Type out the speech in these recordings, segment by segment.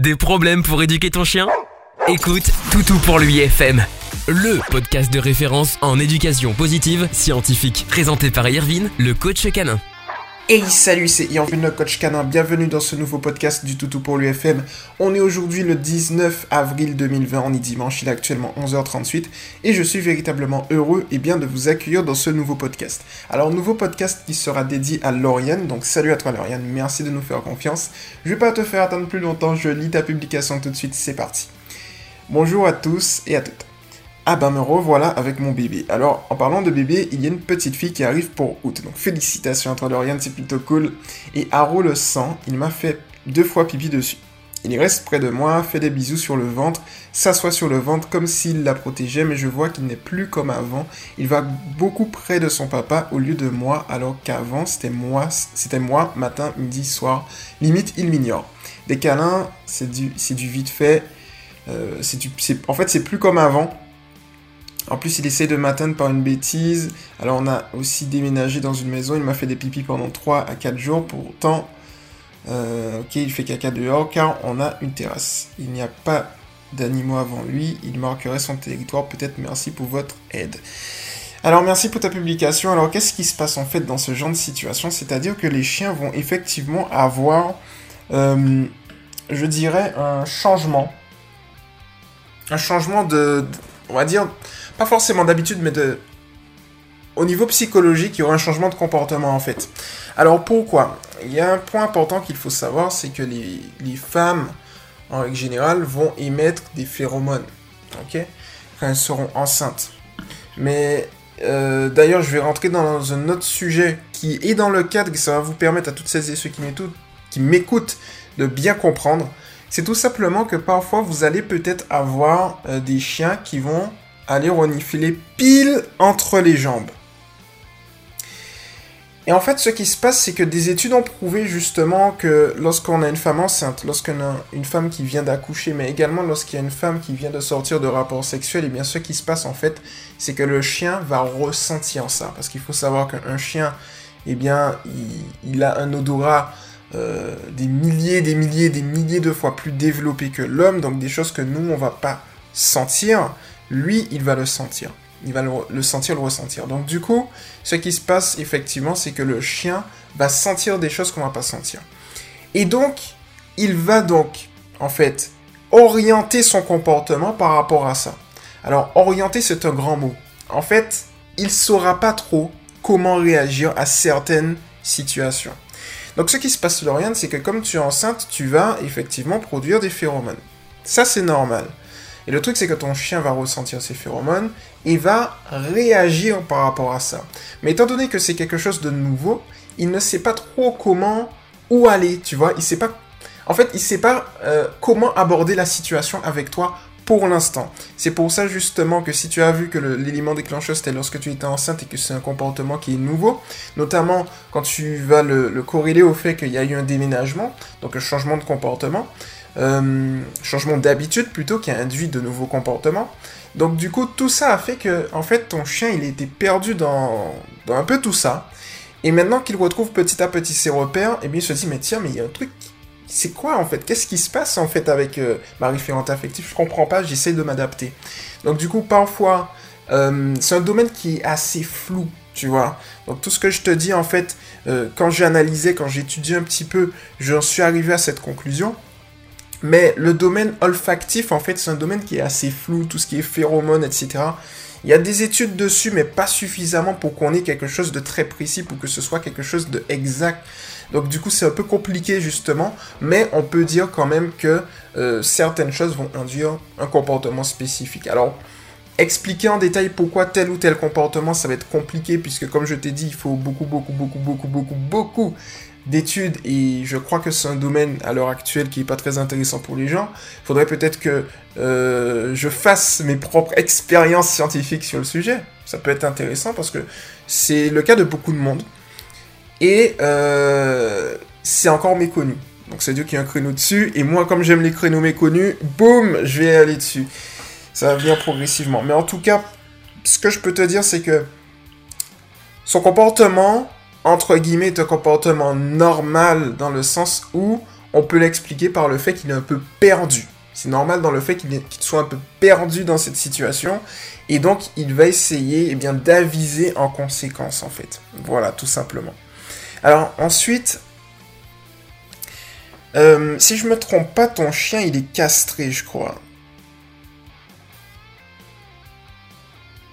Des problèmes pour éduquer ton chien? Écoute Toutou pour lui FM, le podcast de référence en éducation positive scientifique, présenté par Irvine, le coach canin. Hey salut, c'est Irvine le coach canin, bienvenue dans ce nouveau podcast du Toutou pour l'UFM. On est aujourd'hui le 19 avril 2020, on est dimanche, il est actuellement 11h38 et je suis véritablement heureux et bien de vous accueillir dans ce nouveau podcast. Alors nouveau podcast qui sera dédié à Lauriane, donc salut à toi Lauriane, merci de nous faire confiance. Je vais pas te faire attendre plus longtemps, je lis ta publication tout de suite, c'est parti. Bonjour à tous et à toutes. Ah ben me revoilà avec mon bébé. Alors, en parlant de bébé, il y a une petite fille qui arrive pour août. Donc félicitations à toi Lauriane, c'est plutôt cool. Et Haro le sang, il m'a fait deux fois pipi dessus. Il reste près de moi, fait des bisous sur le ventre, s'assoit sur le ventre comme s'il la protégeait, mais je vois qu'il n'est plus comme avant. Il va beaucoup près de son papa au lieu de moi, alors qu'avant c'était moi, c'était moi, matin, midi, soir. Limite, il m'ignore. Des câlins, c'est du, c'est du vite fait. Euh, c'est du, en fait, c'est plus comme avant. En plus, il essaie de m'atteindre par une bêtise. Alors, on a aussi déménagé dans une maison. Il m'a fait des pipis pendant 3 à 4 jours. Pourtant, euh, ok, il fait caca dehors car on a une terrasse. Il n'y a pas d'animaux avant lui. Il marquerait son territoire. Peut-être merci pour votre aide. Alors, merci pour ta publication. Alors, qu'est-ce qui se passe en fait dans ce genre de situation? C'est-à-dire que les chiens vont effectivement avoir, euh, je dirais, un changement. Un changement de, on va dire, pas forcément d'habitude, mais de... Au niveau psychologique, il y aura un changement de comportement en fait. Alors pourquoi? Il y a un point important qu'il faut savoir, c'est que les, femmes, en règle générale, vont émettre des phéromones, ok? Quand elles seront enceintes. Mais euh, d'ailleurs, je vais rentrer dans un autre sujet qui est dans le cadre, ça va vous permettre à toutes celles et ceux qui m'écoutent de bien comprendre. C'est tout simplement que parfois vous allez peut-être avoir euh, des chiens qui vont aller renifler pile entre les jambes. Et en fait, ce qui se passe, c'est que des études ont prouvé justement que lorsqu'on a une femme enceinte, lorsqu'on a une femme qui vient d'accoucher, mais également lorsqu'il y a une femme qui vient de sortir de rapports sexuels, et eh bien ce qui se passe en fait, c'est que le chien va ressentir ça. Parce qu'il faut savoir qu'un chien, eh bien, il, a un odorat euh, des milliers, des milliers, des milliers de fois plus développé que l'homme, donc des choses que nous, on va pas sentir lui, il va le sentir. Il va le, sentir, le ressentir. Donc du coup, ce qui se passe effectivement, c'est que le chien va sentir des choses qu'on va pas sentir. Et donc, il va donc, en fait, orienter son comportement par rapport à ça. Alors, orienter, c'est un grand mot. En fait, il saura pas trop comment réagir à certaines situations. Donc, ce qui se passe, Lauriane, c'est que comme tu es enceinte, tu vas effectivement produire des phéromones. Ça, c'est normal. Et le truc, c'est que ton chien va ressentir ses phéromones et va réagir par rapport à ça. Mais étant donné que c'est quelque chose de nouveau, il ne sait pas trop comment, où aller, tu vois. Il sait pas. En fait, il sait pas euh, comment aborder la situation avec toi pour l'instant. C'est pour ça justement que si tu as vu que l'élément déclencheur c'était lorsque tu étais enceinte et que c'est un comportement qui est nouveau, notamment quand tu vas le, le corréler au fait qu'il y a eu un déménagement, donc un changement de comportement, euh, changement d'habitude plutôt qui a induit de nouveaux comportements. Donc du coup, tout ça a fait que, en fait, ton chien, il était perdu dans, dans un peu tout ça. Et maintenant qu'il retrouve petit à petit ses repères, et eh bien il se dit, mais tiens, mais il y a un truc, c'est quoi en fait? Qu'est-ce qui se passe en fait avec euh, ma référente affective? Je comprends pas, j'essaie de m'adapter. Donc du coup, parfois, euh, c'est un domaine qui est assez flou, tu vois. Donc tout ce que je te dis, en fait, quand j'ai analysé, quand j'ai étudié un petit peu, j'en suis arrivé à cette conclusion. Mais le domaine olfactif, en fait, c'est un domaine qui est assez flou, tout ce qui est phéromones, etc. Il y a des études dessus, mais pas suffisamment pour qu'on ait quelque chose de très précis, pour que ce soit quelque chose de exact. Donc du coup, c'est un peu compliqué justement, mais on peut dire quand même que euh, certaines choses vont induire un comportement spécifique. Alors, expliquer en détail pourquoi tel ou tel comportement, ça va être compliqué, puisque comme je t'ai dit, il faut beaucoup, beaucoup, beaucoup, beaucoup, beaucoup, beaucoup d'études et je crois que c'est un domaine à l'heure actuelle qui est pas très intéressant pour les gens. Il faudrait peut-être que euh, je fasse mes propres expériences scientifiques sur le sujet. Ça peut être intéressant parce que c'est le cas de beaucoup de monde et euh, c'est encore méconnu. Donc c'est Dieu qui a un créneau dessus et moi comme j'aime les créneaux méconnus, boum, je vais aller dessus. Ça va venir progressivement. Mais en tout cas, ce que je peux te dire c'est que son comportement entre guillemets, un comportement normal dans le sens où on peut l'expliquer par le fait qu'il est un peu perdu. C'est normal dans le fait qu'il soit un peu perdu dans cette situation. Et donc, il va essayer eh d'aviser en conséquence, en fait. Voilà, tout simplement. Alors, ensuite, euh, si je me trompe pas, ton chien, il est castré, je crois.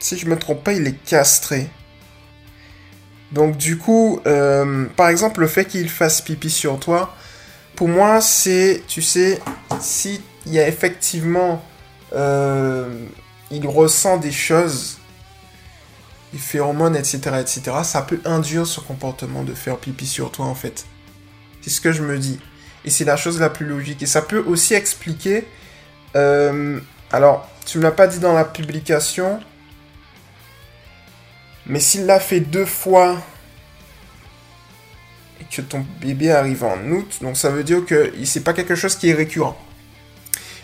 Si je me trompe pas, il est castré. Donc du coup, euh, par exemple, le fait qu'il fasse pipi sur toi, pour moi, c'est, tu sais, si y a effectivement, euh, il ressent des choses, des phéromones, etc., etc., ça peut induire ce comportement de faire pipi sur toi, en fait. C'est ce que je me dis. Et c'est la chose la plus logique. Et ça peut aussi expliquer, euh, alors, tu me l'as pas dit dans la publication, mais s'il l'a fait deux fois et que ton bébé arrive en août, donc ça veut dire que c'est pas quelque chose qui est récurrent.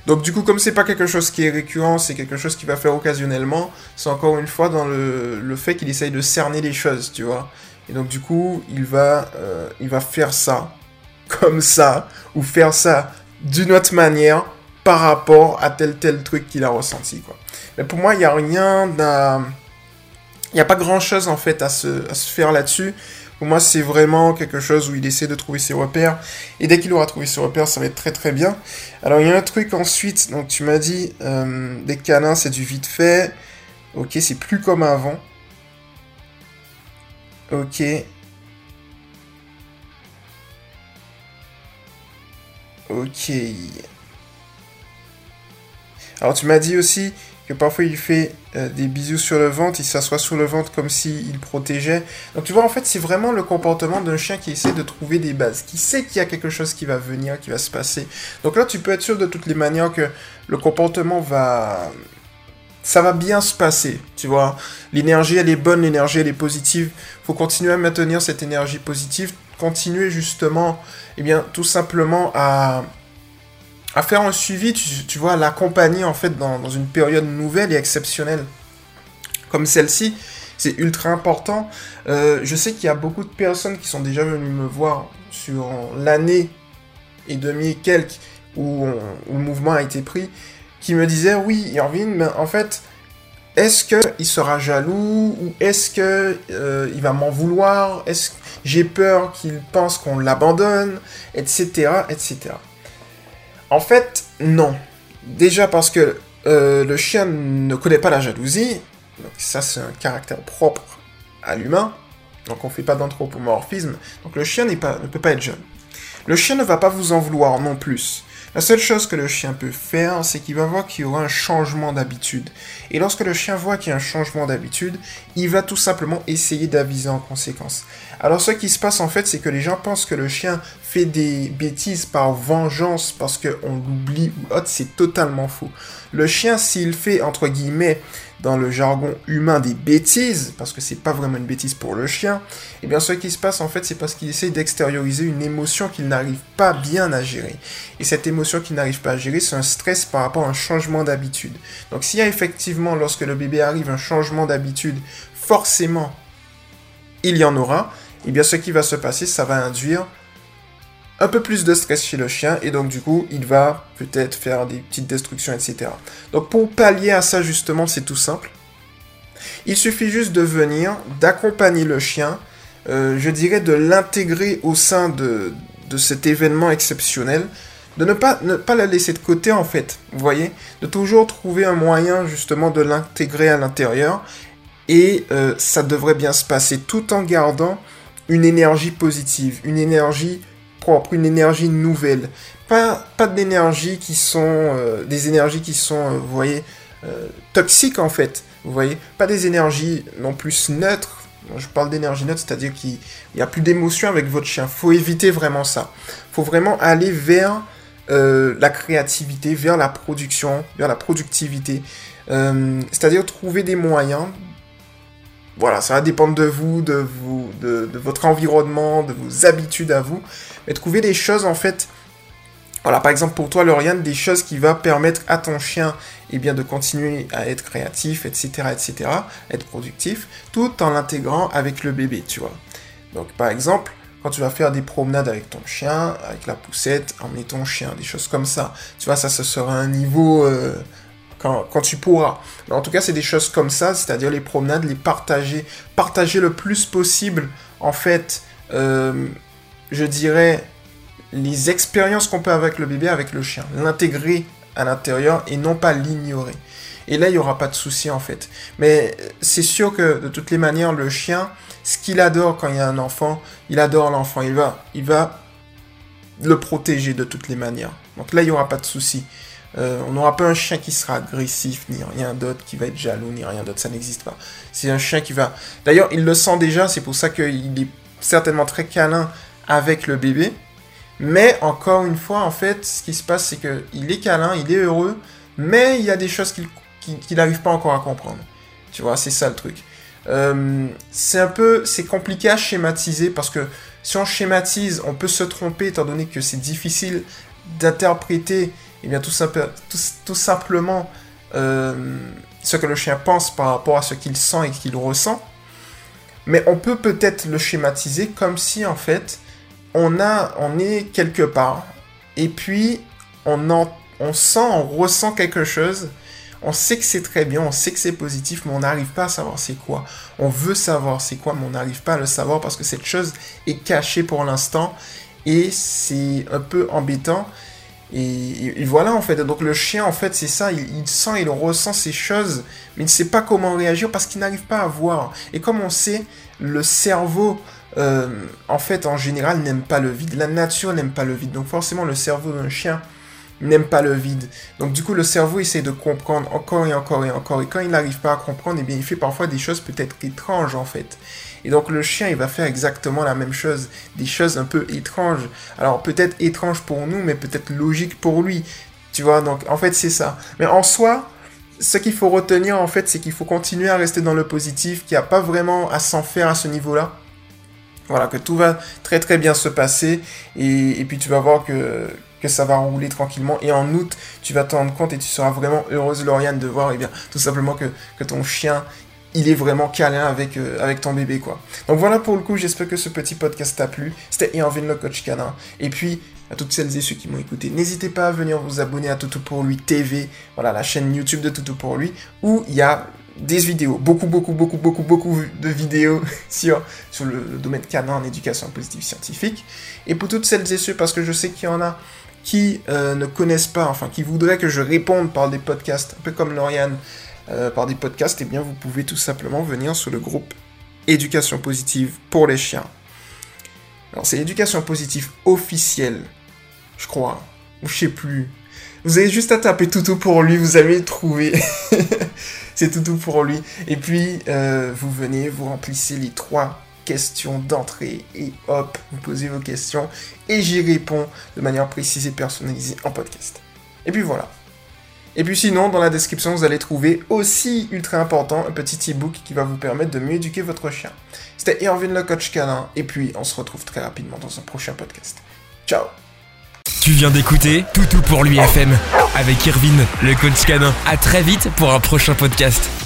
Donc du coup, comme c'est pas quelque chose qui est récurrent, c'est quelque chose qu'il va faire occasionnellement, c'est encore une fois dans le, fait qu'il essaye de cerner les choses, tu vois. Et donc du coup, il va, euh, il va faire ça, comme ça, ou faire ça d'une autre manière par rapport à tel tel truc qu'il a ressenti. Mais pour moi, il n'y a rien d'un il n'y a pas grand chose en fait à se, faire là-dessus. Pour moi, c'est vraiment quelque chose où il essaie de trouver ses repères. Et dès qu'il aura trouvé ses repères, ça va être très très bien. Alors, il y a un truc ensuite. Donc, tu m'as dit, euh, des câlins, c'est du vite fait. Ok, c'est plus comme avant. Ok. Ok. Alors, tu m'as dit aussi que parfois il fait euh, des bisous sur le ventre, il s'assoit sur le ventre comme s'il protégeait. Donc tu vois, en fait, c'est vraiment le comportement d'un chien qui essaie de trouver des bases, qui sait qu'il y a quelque chose qui va venir, qui va se passer. Donc là, tu peux être sûr de toutes les manières que le comportement va... Ça va bien se passer, tu vois. L'énergie, elle est bonne, l'énergie, elle est positive. faut continuer à maintenir cette énergie positive, continuer justement, eh bien, tout simplement à à faire un suivi, tu, vois, l'accompagner en fait dans, une période nouvelle et exceptionnelle comme celle-ci, c'est ultra important. Euh, je sais qu'il y a beaucoup de personnes qui sont déjà venues me voir sur l'année et demi et quelques où, le mouvement a été pris, qui me disaient oui, Irvine, mais en fait, est-ce qu'il sera jaloux ou est-ce que euh, il va m'en vouloir? Est-ce j'ai peur qu'il pense qu'on l'abandonne, etc., etc. En fait, non. Déjà parce que euh, le chien ne connaît pas la jalousie. Donc ça, c'est un caractère propre à l'humain. Donc on ne fait pas d'anthropomorphisme. Donc le chien ne peut pas être jeune. Le chien ne va pas vous en vouloir non plus. La seule chose que le chien peut faire, c'est qu'il va voir qu'il y aura un changement d'habitude. Et lorsque le chien voit qu'il y a un changement d'habitude, il va tout simplement essayer d'aviser en conséquence. Alors ce qui se passe en fait, c'est que les gens pensent que le chien fait des bêtises par vengeance parce qu'on l'oublie ou autre, c'est totalement faux. Le chien, s'il fait, entre guillemets, dans le jargon humain des bêtises, parce que c'est pas vraiment une bêtise pour le chien, et eh bien ce qui se passe en fait, c'est parce qu'il essaie d'extérioriser une émotion qu'il n'arrive pas bien à gérer. Et cette émotion qu'il n'arrive pas à gérer, c'est un stress par rapport à un changement d'habitude. Donc s'il y a effectivement, lorsque le bébé arrive, un changement d'habitude, forcément, il y en aura, et eh bien ce qui va se passer, ça va induire un peu plus de stress chez le chien et donc du coup il va peut-être faire des petites destructions etc. Donc pour pallier à ça justement c'est tout simple. Il suffit juste de venir, d'accompagner le chien, euh, je dirais de l'intégrer au sein de, de cet événement exceptionnel, de ne pas, ne pas la laisser de côté en fait, vous voyez, de toujours trouver un moyen justement de l'intégrer à l'intérieur et euh, ça devrait bien se passer tout en gardant une énergie positive, une énergie propre, une énergie nouvelle. Pas, pas d'énergie qui sont euh, des énergies qui sont, euh, vous voyez, toxiques en fait. Vous voyez, pas des énergies non plus neutres. Je parle d'énergie neutre, c'est-à-dire qu'il n'y a plus d'émotion avec votre chien. Faut éviter vraiment ça. Faut vraiment aller vers la créativité, vers la production, vers la productivité. c'est-à-dire trouver des moyens voilà, ça va dépendre de vous, de, vous, de, votre environnement, de vos habitudes à vous. Mais trouver des choses, en fait, voilà, par exemple pour toi, Lauriane, des choses qui vont permettre à ton chien eh bien, de continuer à être créatif, etc., etc., être productif, tout en l'intégrant avec le bébé, tu vois. Donc, par exemple, quand tu vas faire des promenades avec ton chien, avec la poussette, emmener ton chien, des choses comme ça. Tu vois, ça, ce sera un niveau euh, quand, tu pourras. En tout cas, c'est des choses comme ça, c'est-à-dire les promenades, les partager, partager le plus possible, en fait, euh, je dirais, les expériences qu'on peut avec le bébé, avec le chien. L'intégrer à l'intérieur et non pas l'ignorer. Et là, il n'y aura pas de souci en fait. Mais c'est sûr que de toutes les manières, le chien, ce qu'il adore quand il y a un enfant, il adore l'enfant. Il va, il va le protéger de toutes les manières. Donc là, il n'y aura pas de souci. Euh, on n'aura pas un chien qui sera agressif, ni rien d'autre, qui va être jaloux, ni rien d'autre. Ça n'existe pas. C'est un chien qui va... D'ailleurs, il le sent déjà. C'est pour ça qu'il est certainement très câlin avec le bébé. Mais encore une fois, en fait, ce qui se passe, c'est qu'il est câlin, il est heureux, mais il y a des choses qu'il n'arrive pas encore à comprendre. Tu vois, c'est ça le truc. Euh, c'est un peu, c'est compliqué à schématiser parce que si on schématise, on peut se tromper étant donné que c'est difficile d'interpréter, eh bien tout, tout, simplement euh, ce que le chien pense par rapport à ce qu'il sent et qu'il ressent. Mais on peut peut-être le schématiser comme si en fait on a, on est quelque part et puis on on sent, on ressent quelque chose on sait que c'est très bien, on sait que c'est positif, mais on n'arrive pas à savoir c'est quoi. On veut savoir c'est quoi, mais on n'arrive pas à le savoir parce que cette chose est cachée pour l'instant et c'est un peu embêtant. Et, voilà en fait. Donc le chien en fait c'est ça, il, sent, il ressent ces choses, mais il ne sait pas comment réagir parce qu'il n'arrive pas à voir. Et comme on sait, le cerveau euh, en fait en général n'aime pas le vide. La nature n'aime pas le vide. Donc forcément le cerveau d'un chien n'aime pas le vide. Donc du coup, le cerveau essaie de comprendre encore et encore et encore. Et quand il n'arrive pas à comprendre, eh bien, il fait parfois des choses peut-être étranges en fait. Et donc le chien, il va faire exactement la même chose. Des choses un peu étranges. Alors peut-être étranges pour nous, mais peut-être logiques pour lui. Tu vois, donc en fait, c'est ça. Mais en soi, ce qu'il faut retenir en fait, c'est qu'il faut continuer à rester dans le positif, qu'il n'y a pas vraiment à s'en faire à ce niveau-là. Voilà, que tout va très très bien se passer. Et, et puis tu vas voir que que ça va rouler tranquillement. Et en août, tu vas te rendre compte et tu seras vraiment heureuse, Lauriane, de voir, et eh bien, tout simplement que, que ton chien, il est vraiment câlin avec, euh, avec ton bébé, quoi. Donc voilà pour le coup, j'espère que ce petit podcast t'a plu. C'était Irvin le coach canin. Et puis, à toutes celles et ceux qui m'ont écouté, n'hésitez pas à venir vous abonner à Toutou pour lui TV, voilà, la chaîne YouTube de Toutou pour lui, où il y a des vidéos, beaucoup, beaucoup, beaucoup, beaucoup, beaucoup de vidéos sur, sur le domaine canin en éducation positive scientifique. Et pour toutes celles et ceux, parce que je sais qu'il y en a qui euh, ne connaissent pas, enfin qui voudraient que je réponde par des podcasts, un peu comme Lauriane, euh, par des podcasts, eh bien vous pouvez tout simplement venir sur le groupe Éducation positive pour les chiens. Alors c'est l'éducation positive officielle, je crois, ou je sais plus. Vous avez juste à taper Toutou pour lui, vous allez le trouver. c'est Toutou pour lui. Et puis, euh, vous venez, vous remplissez les trois questions d'entrée et hop, vous posez vos questions et j'y réponds de manière précise et personnalisée en podcast. Et puis voilà. Et puis sinon, dans la description, vous allez trouver aussi ultra important un petit ebook qui va vous permettre de mieux éduquer votre chien. C'était Irvin le coach canin et puis on se retrouve très rapidement dans un prochain podcast. Ciao tu viens d'écouter Toutou pour l'UFM avec Irvin, le coach canin. À très vite pour un prochain podcast.